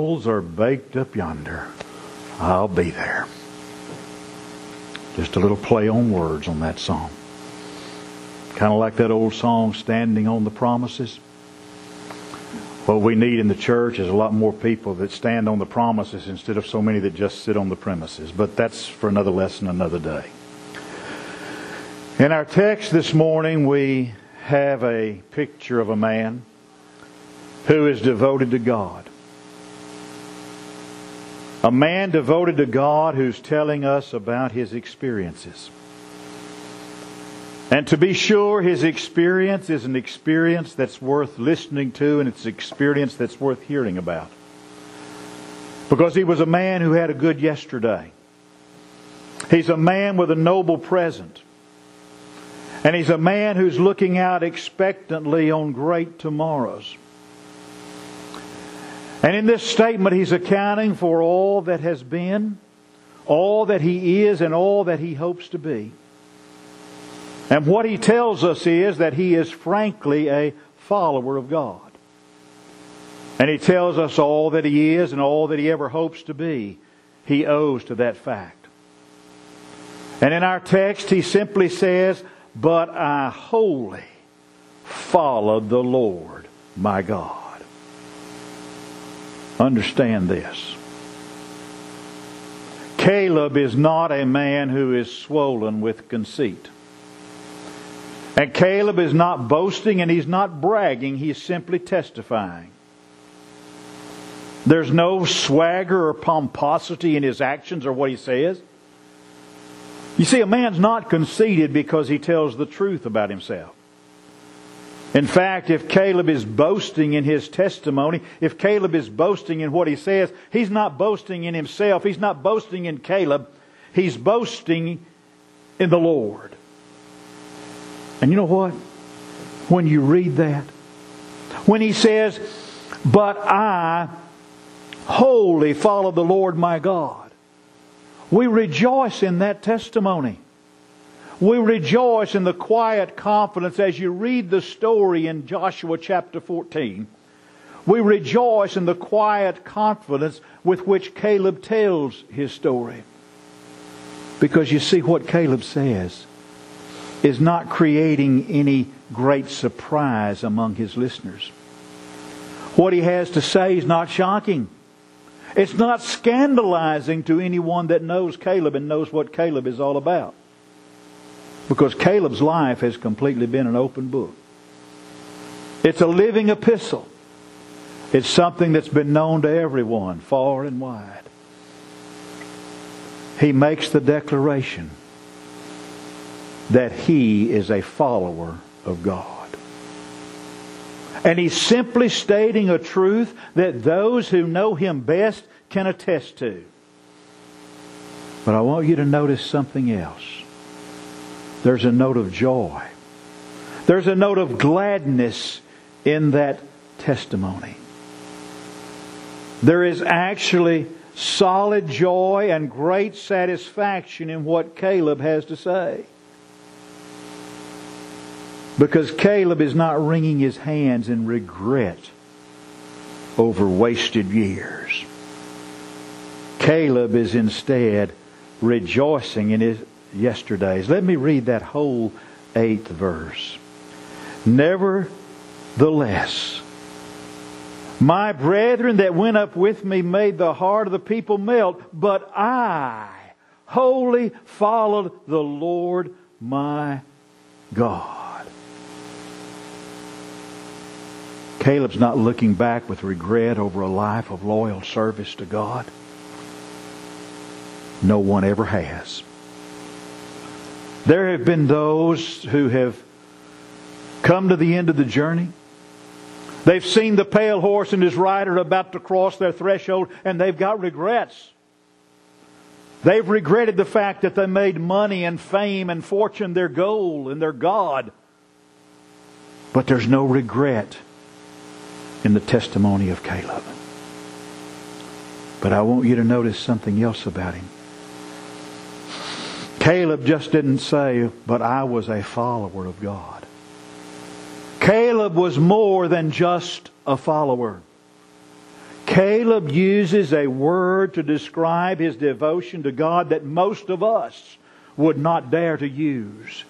Coals are baked up yonder. I'll be there. Just a little play on words on that song. Kind of like that old song, Standing on the Promises. What we need in the church is a lot more people that stand on the promises instead of so many that just sit on the premises. But that's for another lesson another day. In our text this morning, we have a picture of a man who is devoted to God. A man devoted to God who's telling us about his experiences. And to be sure, his experience is an experience that's worth listening to and it's an experience that's worth hearing about. Because he was a man who had a good yesterday. He's a man with a noble present. And he's a man who's looking out expectantly on great tomorrows. And in this statement, he's accounting for all that has been, all that he is, and all that he hopes to be. And what he tells us is that he is frankly a follower of God. And he tells us all that he is and all that he ever hopes to be, he owes to that fact. And in our text, he simply says, But I wholly followed the Lord my God. Understand this. Caleb is not a man who is swollen with conceit. And Caleb is not boasting and he's not bragging, he's simply testifying. There's no swagger or pomposity in his actions or what he says. You see, a man's not conceited because he tells the truth about himself. In fact, if Caleb is boasting in his testimony, if Caleb is boasting in what he says, he's not boasting in himself. He's not boasting in Caleb. He's boasting in the Lord. And you know what? When you read that, when he says, But I wholly follow the Lord my God, we rejoice in that testimony. We rejoice in the quiet confidence as you read the story in Joshua chapter 14. We rejoice in the quiet confidence with which Caleb tells his story. Because you see what Caleb says is not creating any great surprise among his listeners. What he has to say is not shocking. It's not scandalizing to anyone that knows Caleb and knows what Caleb is all about. Because Caleb's life has completely been an open book. It's a living epistle. It's something that's been known to everyone, far and wide. He makes the declaration that he is a follower of God. And he's simply stating a truth that those who know him best can attest to. But I want you to notice something else. There's a note of joy. There's a note of gladness in that testimony. There is actually solid joy and great satisfaction in what Caleb has to say. Because Caleb is not wringing his hands in regret over wasted years. Caleb is instead rejoicing in his yesterdays. Let me read that whole eighth verse. Nevertheless, my brethren that went up with me made the heart of the people melt, but I wholly followed the Lord my God. Caleb's not looking back with regret over a life of loyal service to God. No one ever has. There have been those who have come to the end of the journey. They've seen the pale horse and his rider about to cross their threshold, and they've got regrets. They've regretted the fact that they made money and fame and fortune their goal and their God. But there's no regret in the testimony of Caleb. But I want you to notice something else about him. Caleb just didn't say, but I was a follower of God. Caleb was more than just a follower. Caleb uses a word to describe his devotion to God that most of us would not dare to use.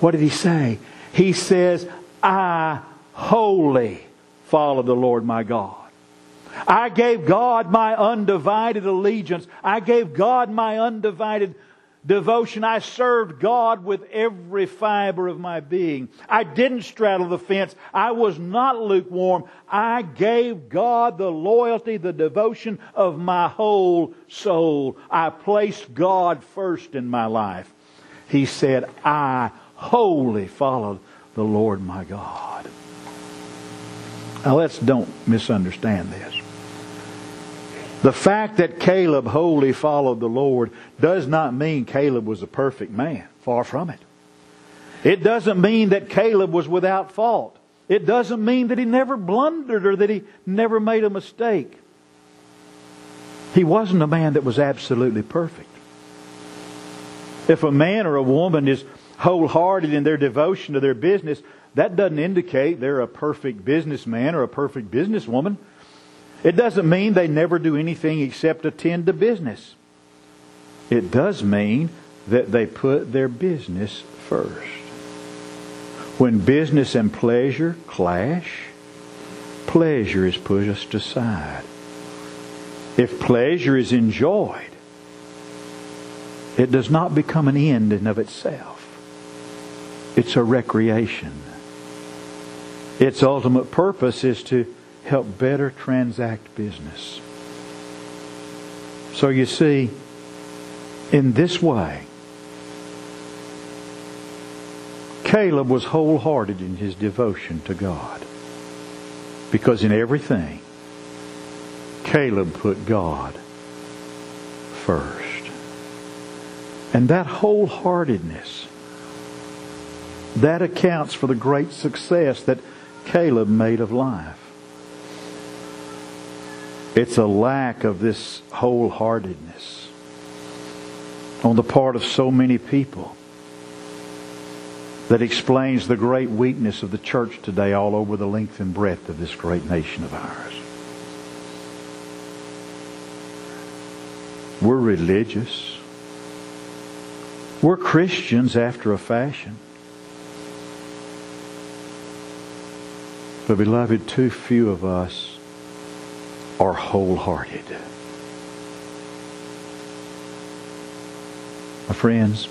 What did he say? He says, I wholly follow the Lord my God. I gave God my undivided allegiance. I gave God my undivided devotion. I served God with every fiber of my being. I didn't straddle the fence. I was not lukewarm. I gave God the loyalty, the devotion of my whole soul. I placed God first in my life. He said, I wholly followed the Lord my God. Now let's don't misunderstand this. The fact that Caleb wholly followed the Lord does not mean Caleb was a perfect man. Far from it. It doesn't mean that Caleb was without fault. It doesn't mean that he never blundered or that he never made a mistake. He wasn't a man that was absolutely perfect. If a man or a woman is wholehearted in their devotion to their business, that doesn't indicate they're a perfect businessman or a perfect businesswoman. It doesn't mean they never do anything except attend to business. It does mean that they put their business first. When business and pleasure clash, pleasure is pushed aside. If pleasure is enjoyed, it does not become an end in of itself. It's a recreation. Its ultimate purpose is to help better transact business. So you see, in this way, Caleb was wholehearted in his devotion to God. Because in everything, Caleb put God first. And that wholeheartedness, that accounts for the great success that Caleb made of life. It's a lack of this wholeheartedness on the part of so many people that explains the great weakness of the church today all over the length and breadth of this great nation of ours. We're religious. We're Christians after a fashion. But beloved, too few of us are wholehearted. My friends,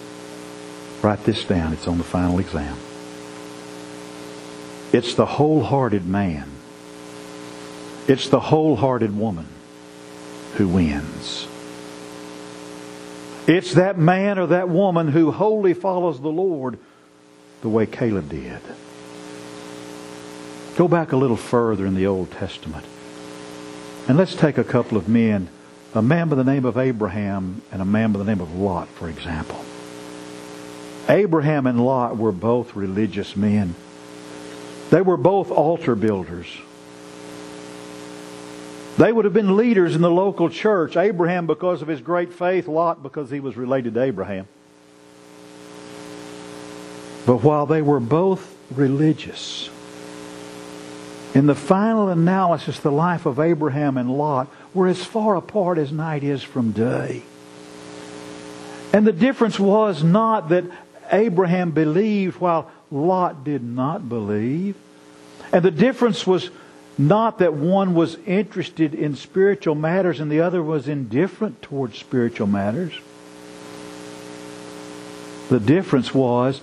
write this down. It's on the final exam. It's the wholehearted man. It's the wholehearted woman who wins. It's that man or that woman who wholly follows the Lord the way Caleb did. Go back a little further in the Old Testament. And let's take a couple of men, a man by the name of Abraham and a man by the name of Lot, for example. Abraham and Lot were both religious men. They were both altar builders. They would have been leaders in the local church. Abraham because of his great faith, Lot because he was related to Abraham. But while they were both religious, in the final analysis, the life of Abraham and Lot were as far apart as night is from day. And the difference was not that Abraham believed while Lot did not believe. And the difference was not that one was interested in spiritual matters and the other was indifferent towards spiritual matters. The difference was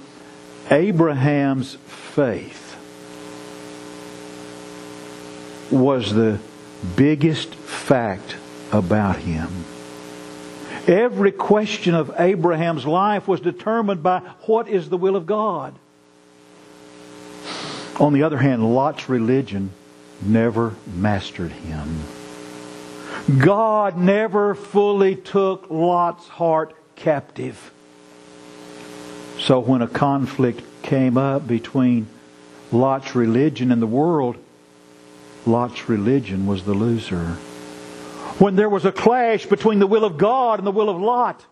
Abraham's faith was the biggest fact about him. Every question of Abraham's life was determined by what is the will of God. On the other hand, Lot's religion never mastered him. God never fully took Lot's heart captive. So when a conflict came up between Lot's religion and the world, Lot's religion was the loser. When there was a clash between the will of God and the will of Lot,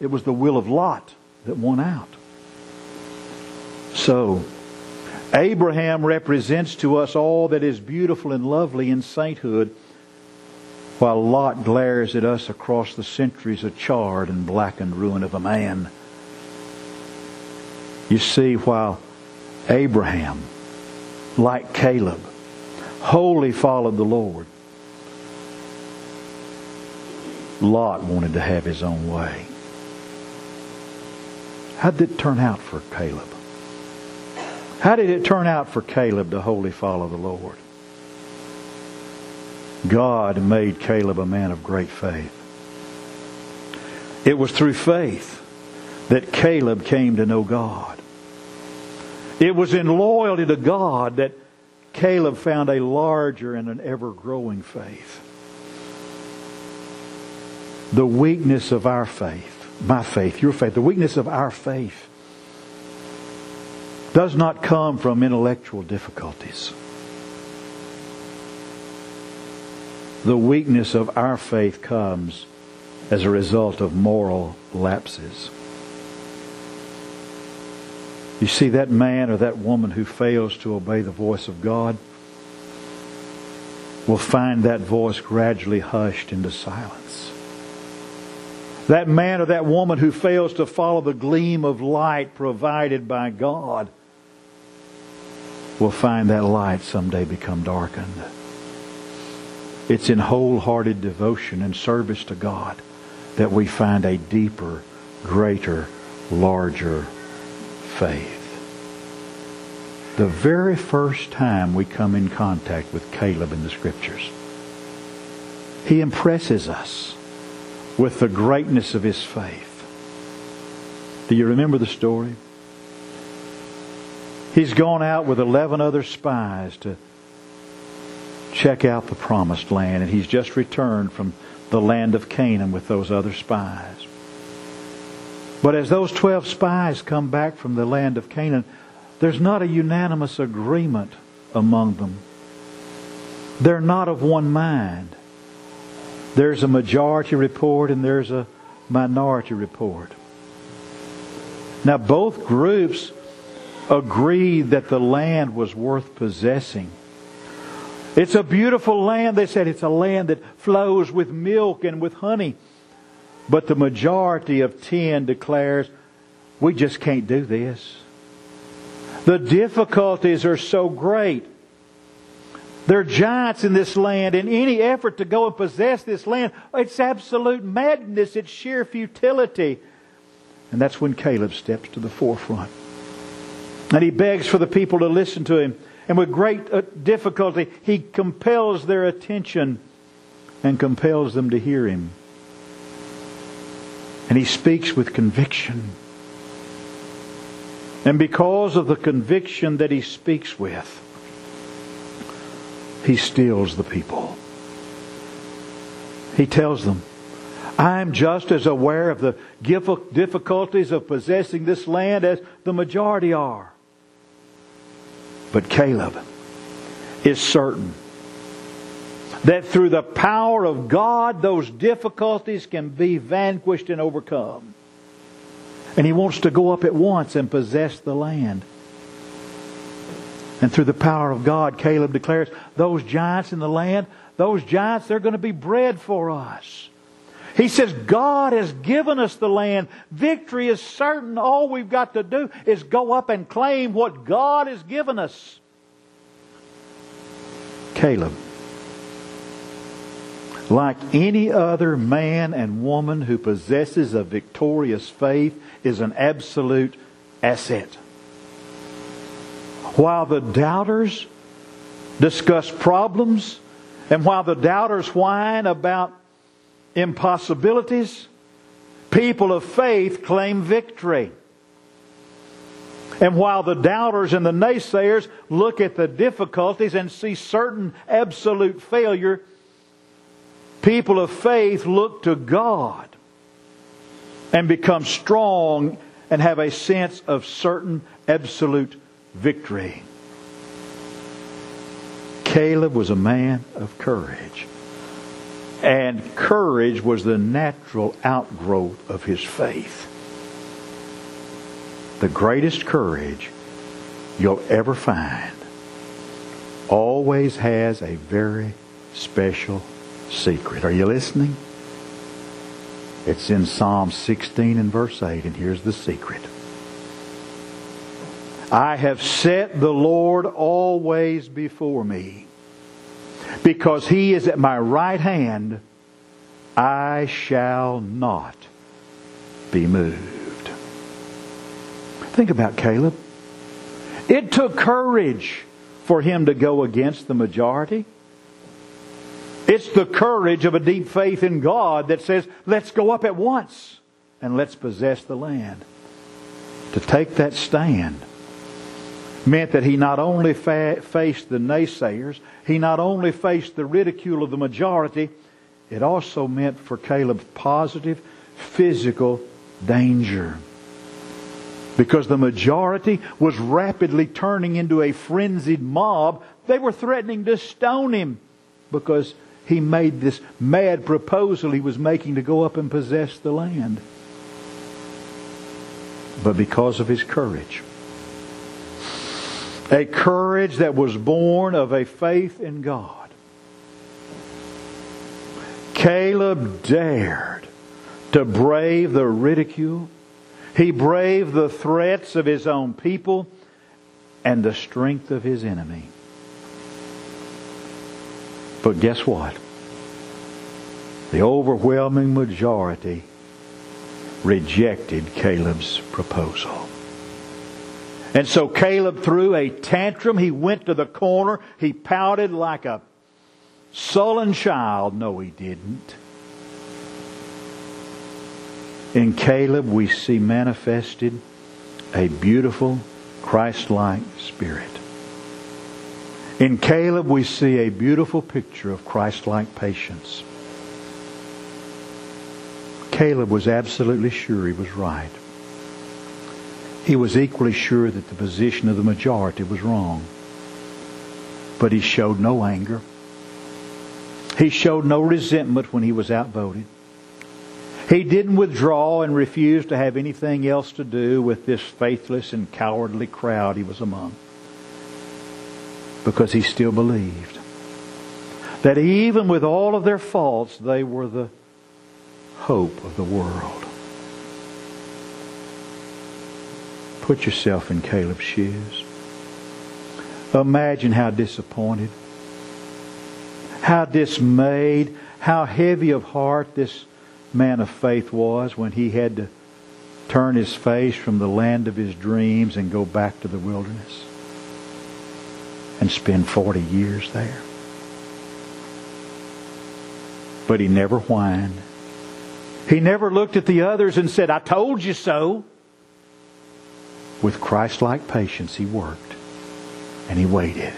it was the will of Lot that won out. So, Abraham represents to us all that is beautiful and lovely in sainthood, while Lot glares at us across the centuries a charred and blackened ruin of a man. You see, while Abraham, like Caleb, wholly followed the Lord, Lot wanted to have his own way. How did it turn out for Caleb? How did it turn out for Caleb to wholly follow the Lord? God made Caleb a man of great faith. It was through faith that Caleb came to know God. It was in loyalty to God that Caleb found a larger and an ever growing faith. The weakness of our faith, my faith, your faith, the weakness of our faith does not come from intellectual difficulties. The weakness of our faith comes as a result of moral lapses. You see, that man or that woman who fails to obey the voice of God will find that voice gradually hushed into silence. That man or that woman who fails to follow the gleam of light provided by God will find that light someday become darkened. It's in wholehearted devotion and service to God that we find a deeper, greater, larger faith. The very first time we come in contact with Caleb in the Scriptures, he impresses us with the greatness of his faith. Do you remember the story? He's gone out with 11 other spies to check out the promised land, and he's just returned from the land of Canaan with those other spies. But as those 12 spies come back from the land of Canaan, there's not a unanimous agreement among them. They're not of one mind. There's a majority report and there's a minority report. Now, both groups agreed that the land was worth possessing. It's a beautiful land. They said it's a land that flows with milk and with honey. But the majority of 10 declares, we just can't do this. The difficulties are so great. There are giants in this land, and any effort to go and possess this land, it's absolute madness. It's sheer futility. And that's when Caleb steps to the forefront. And he begs for the people to listen to him. And with great uh, difficulty, he compels their attention and compels them to hear him. And he speaks with conviction. And because of the conviction that he speaks with, he steals the people. He tells them, I'm just as aware of the difficulties of possessing this land as the majority are. But Caleb is certain that through the power of God, those difficulties can be vanquished and overcome. And he wants to go up at once and possess the land. And through the power of God, Caleb declares, those giants in the land, those giants, they're going to be bread for us. He says, God has given us the land. Victory is certain. All we've got to do is go up and claim what God has given us. Caleb, like any other man and woman who possesses a victorious faith, is an absolute asset. While the doubters discuss problems, and while the doubters whine about impossibilities, people of faith claim victory. And while the doubters and the naysayers look at the difficulties and see certain absolute failure, people of faith look to God and become strong and have a sense of certain absolute victory. Caleb was a man of courage. And courage was the natural outgrowth of his faith. The greatest courage you'll ever find always has a very special secret. Are you listening? It's in Psalm 16 and verse 8, and here's the secret. I have set the Lord always before me. Because he is at my right hand, I shall not be moved. Think about Caleb. It took courage for him to go against the majority. It's the courage of a deep faith in God that says, let's go up at once and let's possess the land. To take that stand meant that he not only fa- faced the naysayers, he not only faced the ridicule of the majority, it also meant for Caleb positive physical danger. Because the majority was rapidly turning into a frenzied mob, they were threatening to stone him because he made this mad proposal he was making to go up and possess the land. But because of his courage, a courage that was born of a faith in God, Caleb dared to brave the ridicule. He braved the threats of his own people and the strength of his enemy. But guess what? The overwhelming majority rejected Caleb's proposal. And so Caleb threw a tantrum. He went to the corner. He pouted like a sullen child. No, he didn't. In Caleb, we see manifested a beautiful Christ like spirit. In Caleb, we see a beautiful picture of Christ like patience. Caleb was absolutely sure he was right. He was equally sure that the position of the majority was wrong. But he showed no anger. He showed no resentment when he was outvoted. He didn't withdraw and refuse to have anything else to do with this faithless and cowardly crowd he was among because he still believed that even with all of their faults, they were the hope of the world. Put yourself in Caleb's shoes. Imagine how disappointed, how dismayed, how heavy of heart this man of faith was when he had to turn his face from the land of his dreams and go back to the wilderness and spend 40 years there. But he never whined. He never looked at the others and said, I told you so. With Christ-like patience, he worked and he waited.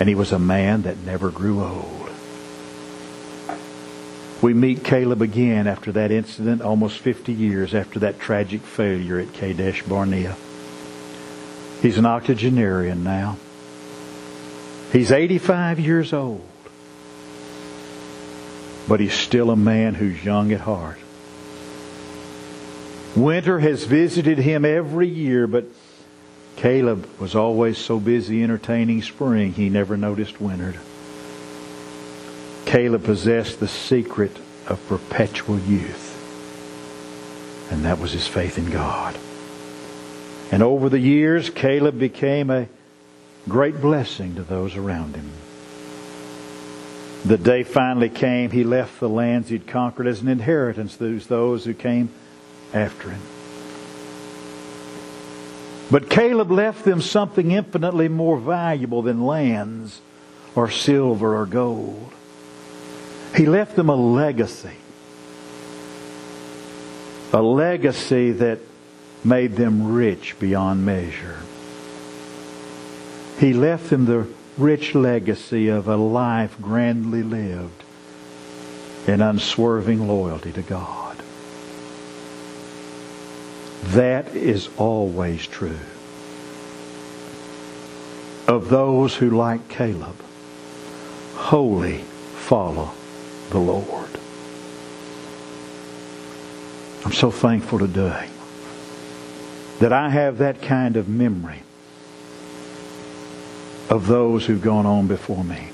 And he was a man that never grew old. We meet Caleb again after that incident, almost 50 years after that tragic failure at Kadesh Barnea. He's an octogenarian now. He's 85 years old. But he's still a man who's young at heart. Winter has visited him every year, but Caleb was always so busy entertaining spring, he never noticed winter. Caleb possessed the secret of perpetual youth, and that was his faith in God. And over the years, Caleb became a great blessing to those around him. The day finally came, he left the lands he'd conquered as an inheritance to those who came after him. But Caleb left them something infinitely more valuable than lands or silver or gold. He left them a legacy. A legacy that made them rich beyond measure. He left them the rich legacy of a life grandly lived in unswerving loyalty to God. That is always true of those who, like Caleb, wholly follow the Lord. I'm so thankful today that I have that kind of memory of those who've gone on before me.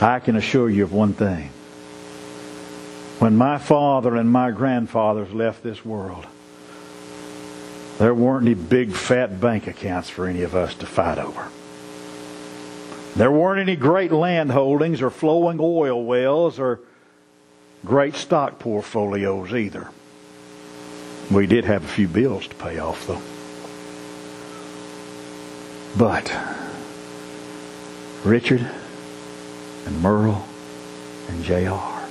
I can assure you of one thing. When my father and my grandfathers left this world, there weren't any big fat bank accounts for any of us to fight over. There weren't any great land holdings or flowing oil wells or great stock portfolios either. We did have a few bills to pay off though. But Richard and Merle and J.R.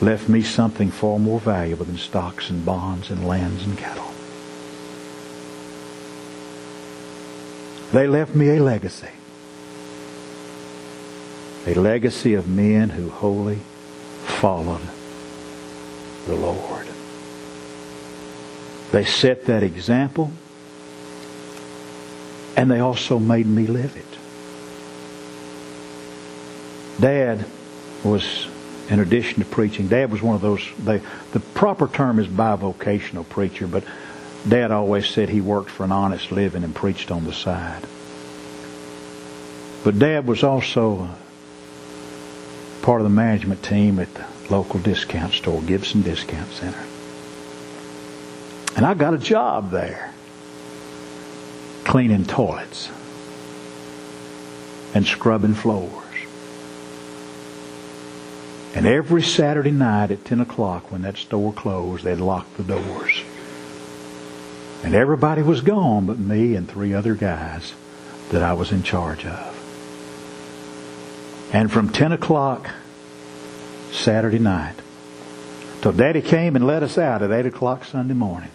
left me something far more valuable than stocks and bonds and lands and cattle. They left me a legacy. A legacy of men who wholly followed the Lord. They set that example and they also made me live it. Dad was, in addition to preaching, Dad was one of those, they, the proper term is bivocational preacher, but Dad always said he worked for an honest living and preached on the side. But Dad was also part of the management team at the local discount store, Gibson Discount Center. And I got a job there cleaning toilets and scrubbing floors. And every Saturday night at 10 o'clock when that store closed, they'd lock the doors. And everybody was gone but me and three other guys that I was in charge of. And from 10 o'clock Saturday night till Daddy came and let us out at 8 o'clock Sunday morning,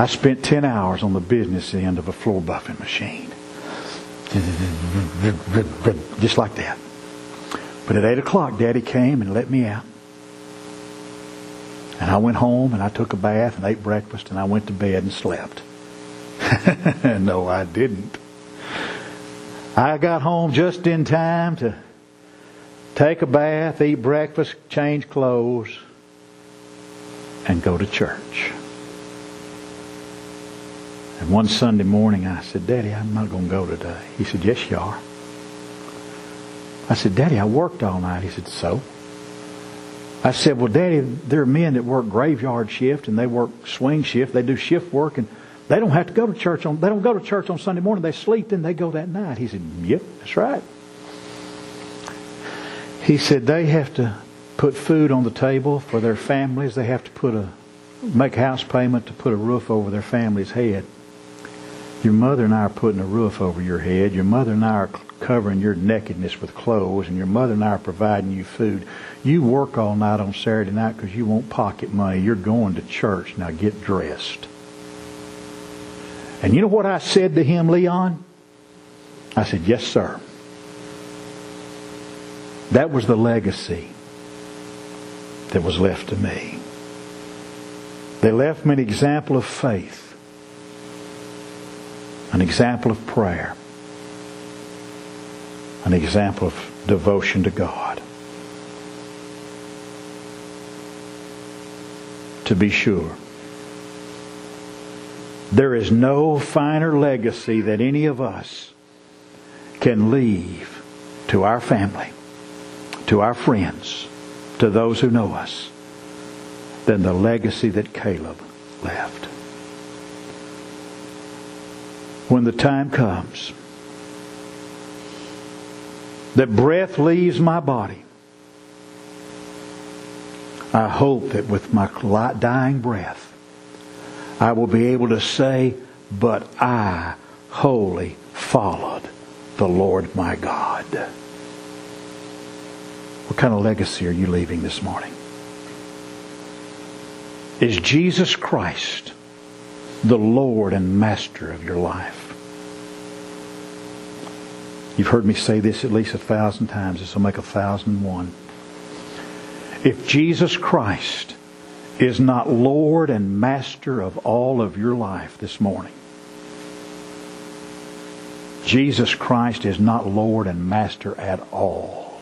I spent 10 hours on the business end of a floor buffing machine. Just like that. But at 8 o'clock, Daddy came and let me out. And I went home and I took a bath and ate breakfast and I went to bed and slept. no, I didn't. I got home just in time to take a bath, eat breakfast, change clothes, and go to church. One Sunday morning I said, Daddy, I'm not going to go today. He said, Yes, you are. I said, Daddy, I worked all night. He said, So? I said, Well, Daddy, there are men that work graveyard shift and they work swing shift. They do shift work and they don't have to go to church on they don't go to church on Sunday morning. They sleep, then they go that night. He said, Yep, that's right. He said they have to put food on the table for their families. They have to put a make house payment to put a roof over their family's head. Your mother and I are putting a roof over your head. Your mother and I are covering your nakedness with clothes, and your mother and I are providing you food. You work all night on Saturday night because you want pocket money. You're going to church. Now get dressed. And you know what I said to him, Leon? I said, Yes, sir. That was the legacy that was left to me. They left me an example of faith an example of prayer, an example of devotion to God. To be sure, there is no finer legacy that any of us can leave to our family, to our friends, to those who know us, than the legacy that Caleb left when the time comes that breath leaves my body, I hope that with my dying breath, I will be able to say, But I wholly followed the Lord my God. What kind of legacy are you leaving this morning? Is Jesus Christ the Lord and Master of your life. You've heard me say this at least a thousand times. This will make a thousand and one. If Jesus Christ is not Lord and Master of all of your life this morning, Jesus Christ is not Lord and Master at all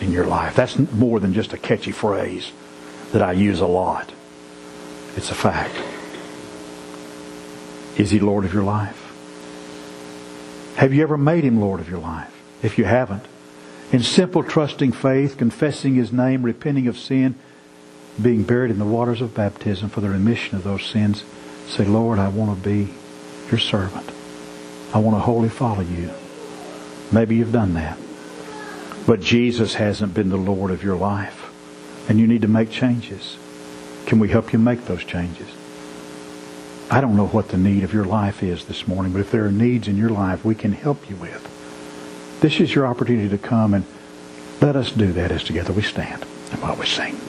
in your life. That's more than just a catchy phrase that I use a lot. It's a fact. Is he Lord of your life? Have you ever made him Lord of your life? If you haven't, in simple trusting faith, confessing his name, repenting of sin, being buried in the waters of baptism for the remission of those sins, say, Lord, I want to be your servant. I want to wholly follow you. Maybe you've done that. But Jesus hasn't been the Lord of your life. And you need to make changes. Can we help you make those changes? I don't know what the need of your life is this morning, but if there are needs in your life we can help you with, this is your opportunity to come and let us do that as together we stand and while we sing.